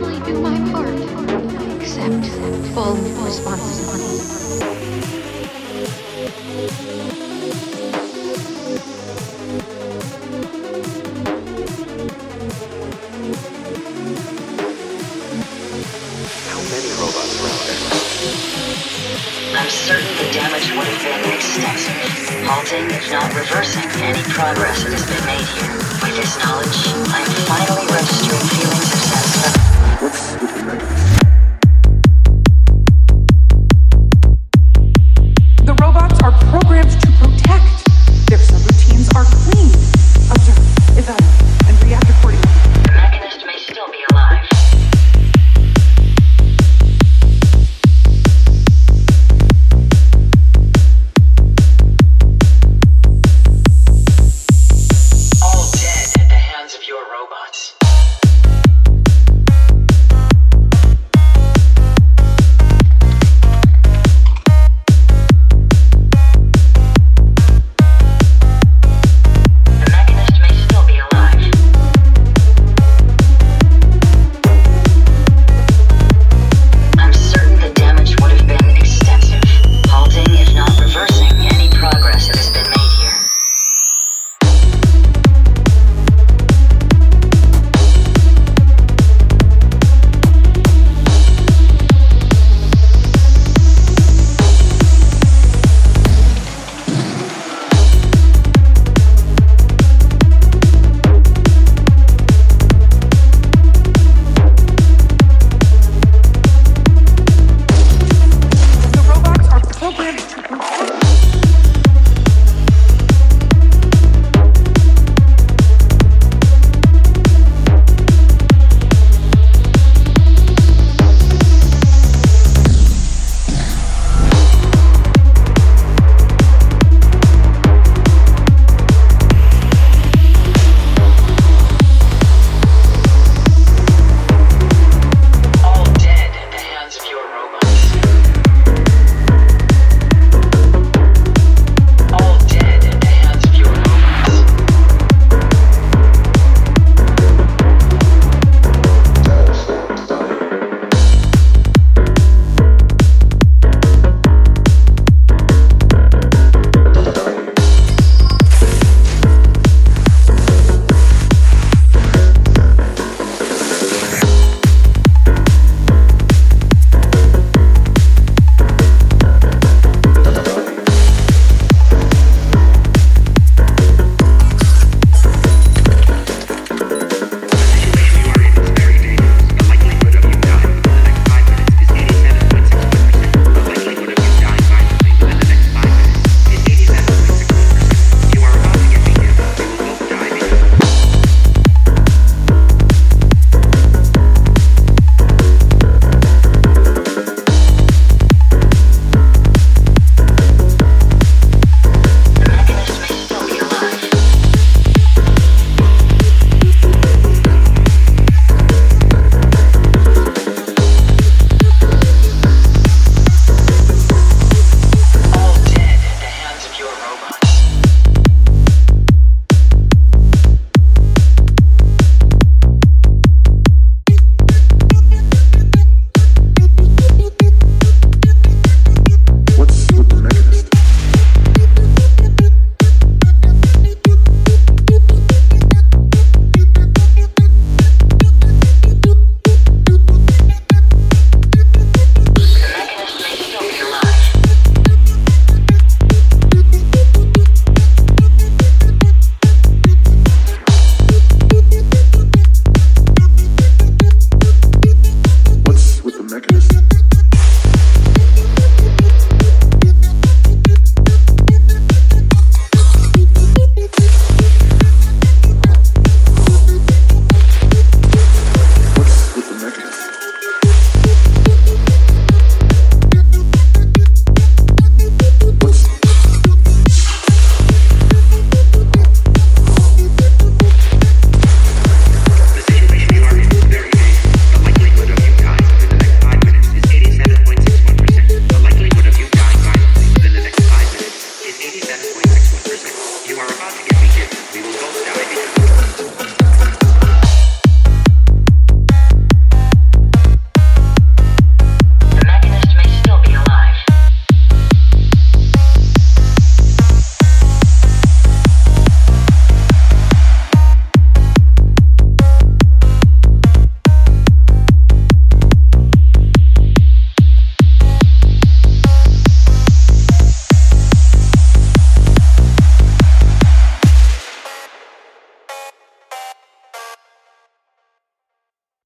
finally do my part. I accept full responsibility. I'm certain the damage would have been extensive, halting, if not reversing, any progress that has been made here. With this knowledge, I am finally registering feelings of satisfaction. Let's do it. Okay.